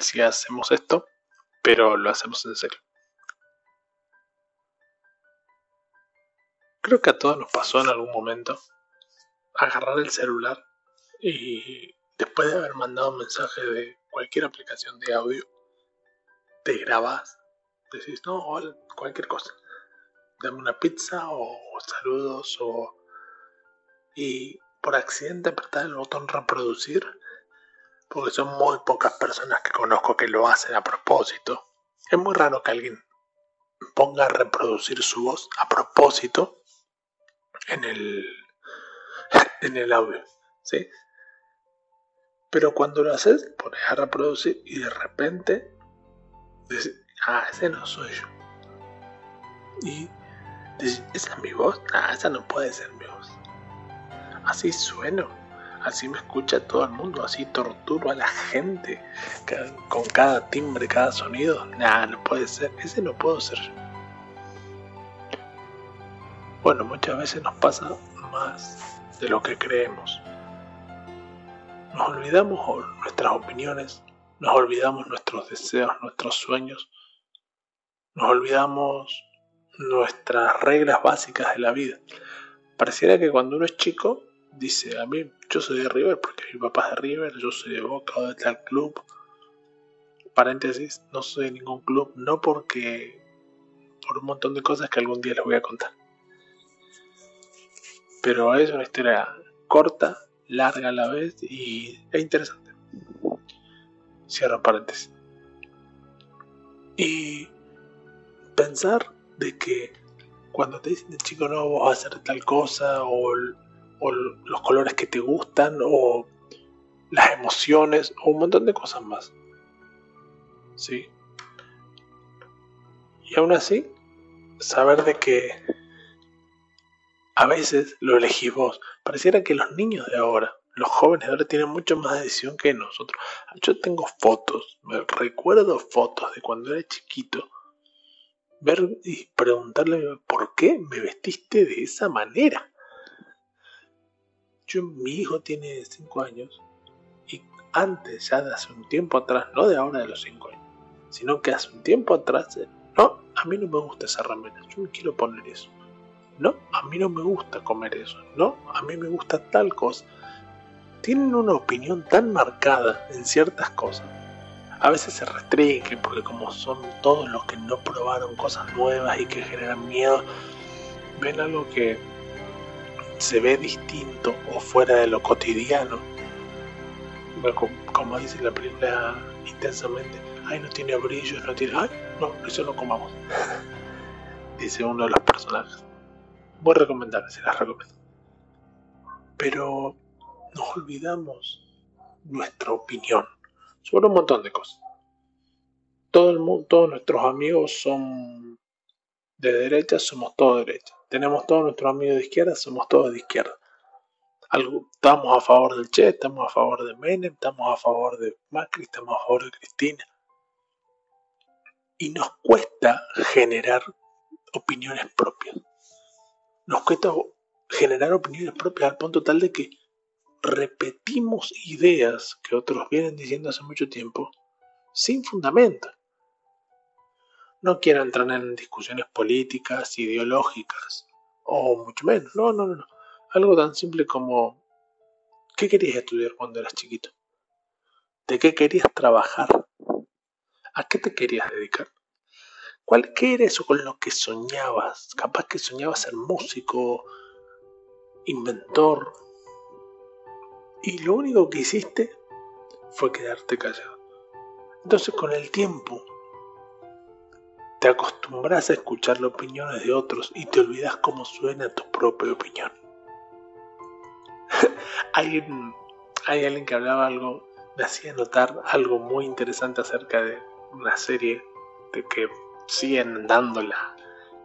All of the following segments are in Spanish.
si hacemos esto? Pero lo hacemos en serio. Creo que a todos nos pasó en algún momento agarrar el celular y después de haber mandado un mensaje de cualquier aplicación de audio, te grabas, decís, no, cualquier cosa. Dame una pizza o, saludos o... Y por accidente apretar el botón reproducir, porque son muy pocas personas que conozco que lo hacen a propósito. Es muy raro que alguien ponga a reproducir su voz a propósito en el, en el audio, ¿sí? Pero cuando lo haces, pones a reproducir y de repente dices, ah, ese no soy yo. Y dices, ¿esa es mi voz? Ah, esa no puede ser mi voz. Así sueno, así me escucha todo el mundo, así torturo a la gente con cada timbre, cada sonido. Nah, no puede ser, ese no puedo ser. Bueno, muchas veces nos pasa más de lo que creemos. Nos olvidamos nuestras opiniones, nos olvidamos nuestros deseos, nuestros sueños, nos olvidamos nuestras reglas básicas de la vida. Pareciera que cuando uno es chico dice, a mí yo soy de River porque mi papá de River, yo soy de Boca o de tal club. Paréntesis, no soy de ningún club, no porque por un montón de cosas que algún día les voy a contar. Pero es una historia corta, larga a la vez y es interesante. Cierro paréntesis. Y pensar de que cuando te dicen de chico no vas a hacer tal cosa o, o los colores que te gustan o las emociones o un montón de cosas más. ¿Sí? Y aún así, saber de que a veces lo elegís vos. Pareciera que los niños de ahora, los jóvenes de ahora tienen mucho más decisión que nosotros. Yo tengo fotos, me recuerdo fotos de cuando era chiquito. Ver y preguntarle por qué me vestiste de esa manera. Mi hijo tiene 5 años y antes, ya de hace un tiempo atrás, no de ahora de los 5 años, sino que hace un tiempo atrás, no, a mí no me gusta esa ramera, yo me quiero poner eso. No, a mí no me gusta comer eso. No, a mí me gusta tal cosa. Tienen una opinión tan marcada en ciertas cosas. A veces se restringen porque como son todos los que no probaron cosas nuevas y que generan miedo, ven algo que se ve distinto o fuera de lo cotidiano. Como dice la película intensamente, ay, no tiene brillos, no tiene, ay, no, eso no comamos. dice uno de los personajes muy recomendable, se las recomiendo. Pero nos olvidamos nuestra opinión sobre un montón de cosas. Todo el mundo, todos nuestros amigos son de derecha, somos todos de derecha. Tenemos todos nuestros amigos de izquierda, somos todos de izquierda. estamos a favor del Che, estamos a favor de Menem, estamos a favor de Macri, estamos a favor de Cristina. Y nos cuesta generar opiniones propias nos cuesta generar opiniones propias al punto tal de que repetimos ideas que otros vienen diciendo hace mucho tiempo sin fundamento. No quiero entrar en discusiones políticas, ideológicas, o mucho menos. No, no, no. Algo tan simple como, ¿qué querías estudiar cuando eras chiquito? ¿De qué querías trabajar? ¿A qué te querías dedicar? ¿Cuál, ¿Qué era eso con lo que soñabas? Capaz que soñabas ser músico, inventor. Y lo único que hiciste fue quedarte callado. Entonces con el tiempo te acostumbras a escuchar las opiniones de otros y te olvidas cómo suena tu propia opinión. hay, alguien que hablaba algo, me hacía notar algo muy interesante acerca de una serie de que siguen dándola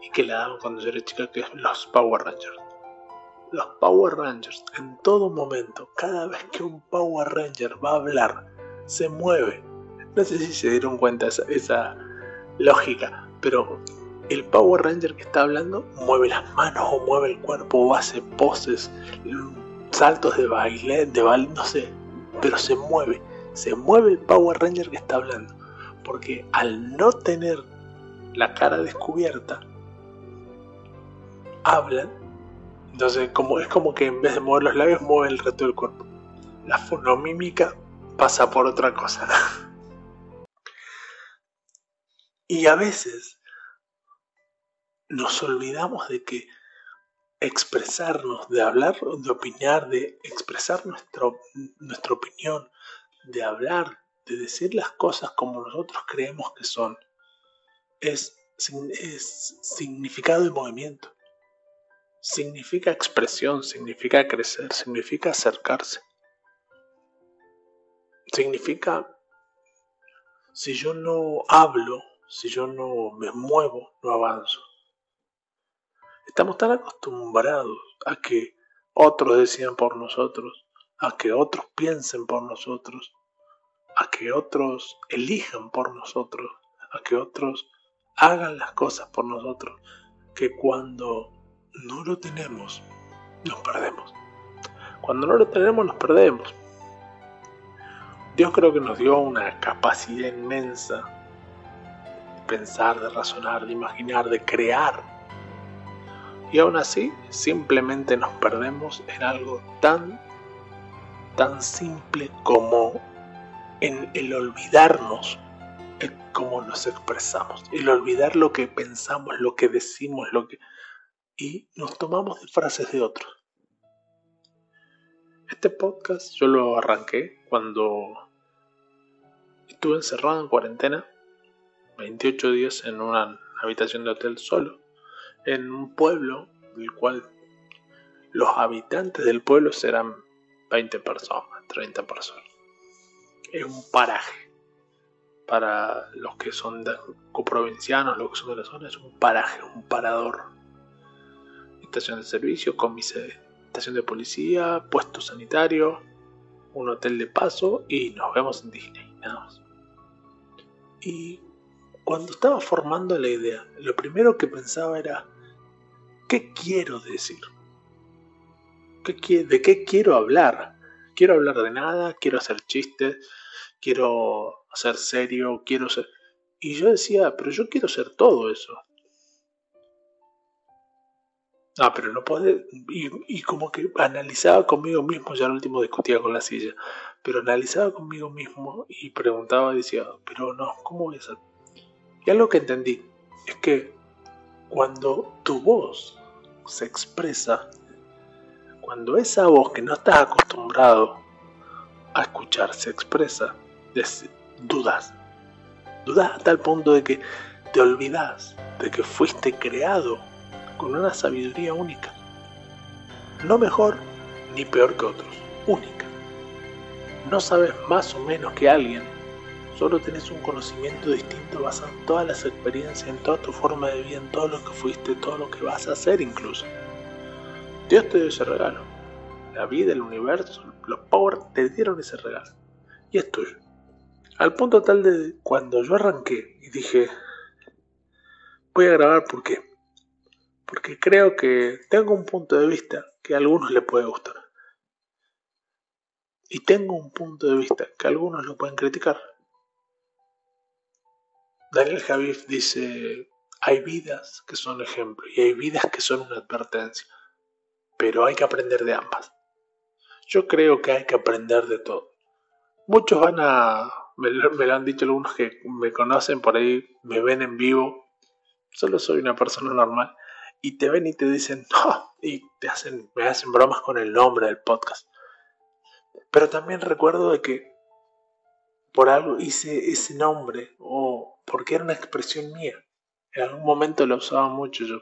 y que la daban cuando yo era chica, que es los Power Rangers. Los Power Rangers, en todo momento, cada vez que un Power Ranger va a hablar, se mueve. No sé si se dieron cuenta esa lógica, pero el Power Ranger que está hablando mueve las manos o mueve el cuerpo o hace poses, saltos de baile, de no sé, pero se mueve se mueve el Power Ranger que está hablando. Porque al no tener la cara descubierta, hablan. Entonces como, es como que en vez de mover los labios, mueve el resto del cuerpo. La fonomímica pasa por otra cosa. Y a veces nos olvidamos de que expresarnos, de hablar, de opinar, de expresar nuestro, nuestra opinión, de hablar, de decir las cosas como nosotros creemos que son, es, es significado y movimiento. Significa expresión, significa crecer, significa acercarse. Significa, si yo no hablo, si yo no me muevo, no avanzo. Estamos tan acostumbrados a que otros decidan por nosotros, a que otros piensen por nosotros, a que otros elijan por nosotros, a que otros hagan las cosas por nosotros, que cuando no lo tenemos, nos perdemos. Cuando no lo tenemos, nos perdemos. Dios creo que nos dio una capacidad inmensa pensar, de razonar, de imaginar, de crear. Y aún así, simplemente nos perdemos en algo tan, tan simple como en el olvidarnos de cómo nos expresamos, el olvidar lo que pensamos, lo que decimos, lo que... y nos tomamos de frases de otros. Este podcast yo lo arranqué cuando estuve encerrado en cuarentena, 28 días en una habitación de hotel solo en un pueblo del cual los habitantes del pueblo serán 20 personas, 30 personas. Es un paraje. Para los que son coprovincianos, los que son de la zona, es un paraje, un parador. Estación de servicio, comise, estación de policía, puesto sanitario, un hotel de paso y nos vemos en Disney, nada más. Y cuando estaba formando la idea, lo primero que pensaba era, ¿Qué quiero decir? ¿De qué quiero hablar? Quiero hablar de nada, quiero hacer chistes, quiero ser serio, quiero ser... Y yo decía, pero yo quiero ser todo eso. Ah, pero no. Y, y, como que analizaba conmigo mismo, ya al último discutía con la silla, pero analizaba conmigo mismo y preguntaba y decía, pero no, ¿cómo voy a ser? Y algo que entendí es que cuando tu voz se expresa, cuando esa voz que no estás acostumbrado a escuchar se expresa, dudas. Dudas hasta el punto de que te olvidas de que fuiste creado con una sabiduría única. No mejor ni peor que otros, única. No sabes más o menos que alguien Solo tenés un conocimiento distinto basado en todas las experiencias, en toda tu forma de vida, en todo lo que fuiste, todo lo que vas a hacer incluso. Dios te dio ese regalo. La vida, el universo, los power te dieron ese regalo. Y es tuyo. Al punto tal de cuando yo arranqué y dije, voy a grabar por qué. Porque creo que tengo un punto de vista que a algunos les puede gustar. Y tengo un punto de vista que algunos lo pueden criticar. Daniel Javif dice, hay vidas que son ejemplo y hay vidas que son una advertencia, pero hay que aprender de ambas. Yo creo que hay que aprender de todo. Muchos van a, me, lo han dicho algunos que me conocen por ahí, me ven en vivo, solo soy una persona normal, y te ven y te dicen, no, y te hacen, me hacen bromas con el nombre del podcast. Pero también recuerdo de que por algo hice ese nombre o porque era una expresión mía. En algún momento la usaba mucho yo.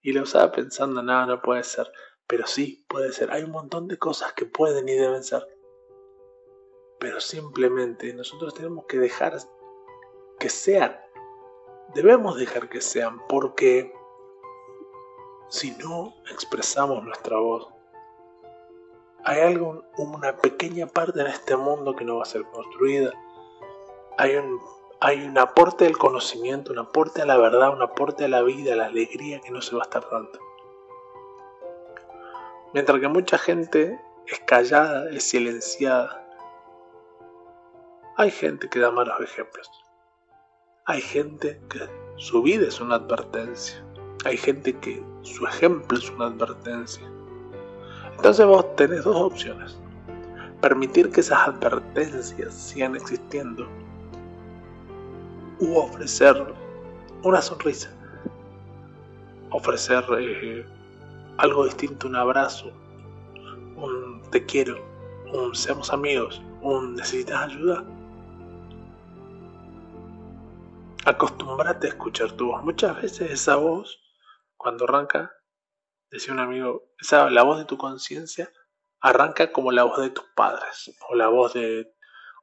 Y la usaba pensando, nada, no puede ser. Pero sí, puede ser. Hay un montón de cosas que pueden y deben ser. Pero simplemente nosotros tenemos que dejar que sean. Debemos dejar que sean porque si no expresamos nuestra voz, hay algo, una pequeña parte en este mundo que no va a ser construida. Hay un hay un aporte del conocimiento, un aporte a la verdad, un aporte a la vida, a la alegría que no se va a estar dando. Mientras que mucha gente es callada, es silenciada. Hay gente que da malos ejemplos. Hay gente que su vida es una advertencia. Hay gente que su ejemplo es una advertencia. Entonces vos tenés dos opciones. Permitir que esas advertencias sigan existiendo u ofrecer una sonrisa. Ofrecer eh, algo distinto, un abrazo, un te quiero, un seamos amigos, un necesitas ayuda. Acostúmbrate a escuchar tu voz. Muchas veces esa voz, cuando arranca, decía un amigo, esa, la voz de tu conciencia arranca como la voz de tus padres o la voz de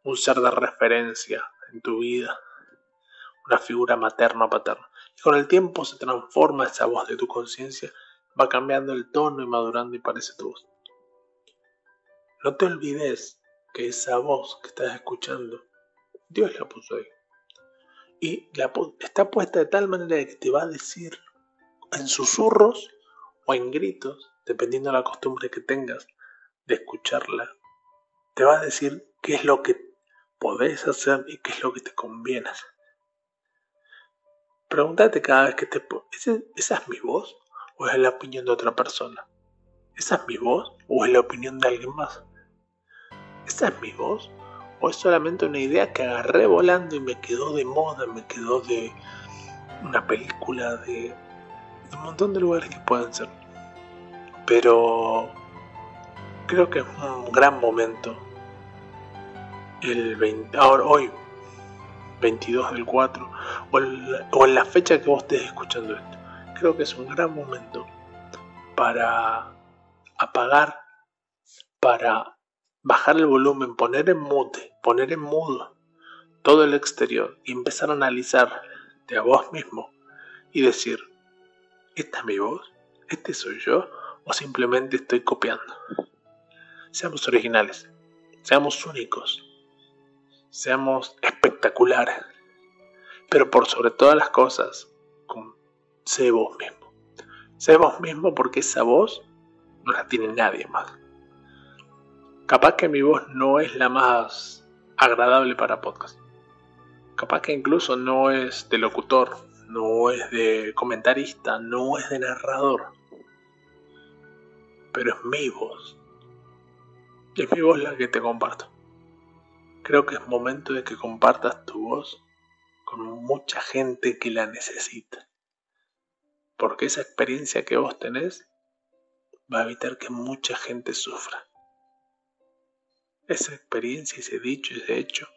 un ser de referencia en tu vida, una figura materna o paterna. Y con el tiempo se transforma esa voz de tu conciencia, va cambiando el tono y madurando y parece tu voz. No te olvides que esa voz que estás escuchando, Dios la puso ahí. Y está puesta de tal manera que te va a decir en susurros o en gritos, dependiendo de la costumbre que tengas de escucharla, te va a decir qué es lo que podés hacer y qué es lo que te conviene hacer. Pregúntate cada vez que te... ¿Esa es mi voz o es la opinión de otra persona? ¿Esa es mi voz o es la opinión de alguien más? ¿Esa es mi voz? ¿O es solamente una idea que agarré volando y me quedó de moda, me quedó de una película, de, un montón de lugares que pueden ser? Pero creo que es un gran momento. El 20, ahora, hoy, 22 del 4, o, en la fecha que vos estés escuchando esto. Creo que es un gran momento para apagar, para bajar el volumen, poner en mute, poner en mudo todo el exterior y empezar a analizar de a vos mismo y decir, ¿esta es mi voz? ¿Este soy yo? ¿O simplemente estoy copiando? Seamos originales, seamos únicos, seamos espectaculares, pero por sobre todas las cosas, sé vos mismo. Sé vos mismo porque esa voz no la tiene nadie más. Capaz que mi voz no es la más agradable para podcast. Capaz que incluso no es de locutor, no es de comentarista, no es de narrador. Pero es mi voz. Es mi voz la que te comparto. Creo que es momento de que compartas tu voz con mucha gente que la necesita. Porque esa experiencia que vos tenés va a evitar que mucha gente sufra. Esa experiencia, ese dicho, ese hecho,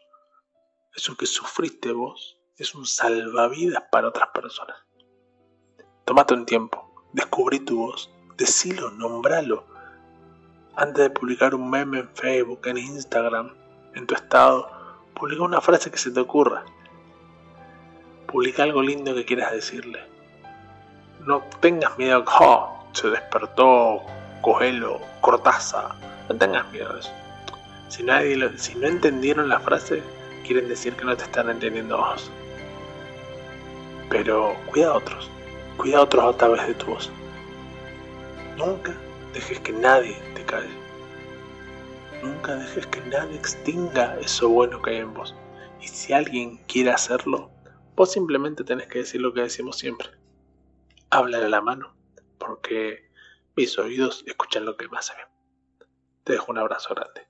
eso que sufriste vos, es un salvavidas para otras personas. Tómate un tiempo, descubrí tu voz, decilo, nombralo. Antes de publicar un meme en Facebook, en Instagram, en tu estado, publica una frase que se te ocurra. Publica algo lindo que quieras decirle. No tengas miedo, oh, se despertó Cogelo, Cortaza. No tengas miedo eso. Si, nadie si no entendieron la frase, quieren decir que no te están entendiendo vos. Pero cuida a otros, cuida a otros a través de tu voz. Nunca dejes que nadie te calle. Nunca dejes que nadie extinga eso bueno que hay en vos. Y si alguien quiere hacerlo, vos simplemente tenés que decir lo que decimos siempre. Háblale a la mano, porque mis oídos escuchan lo que más ve. Te dejo un abrazo grande.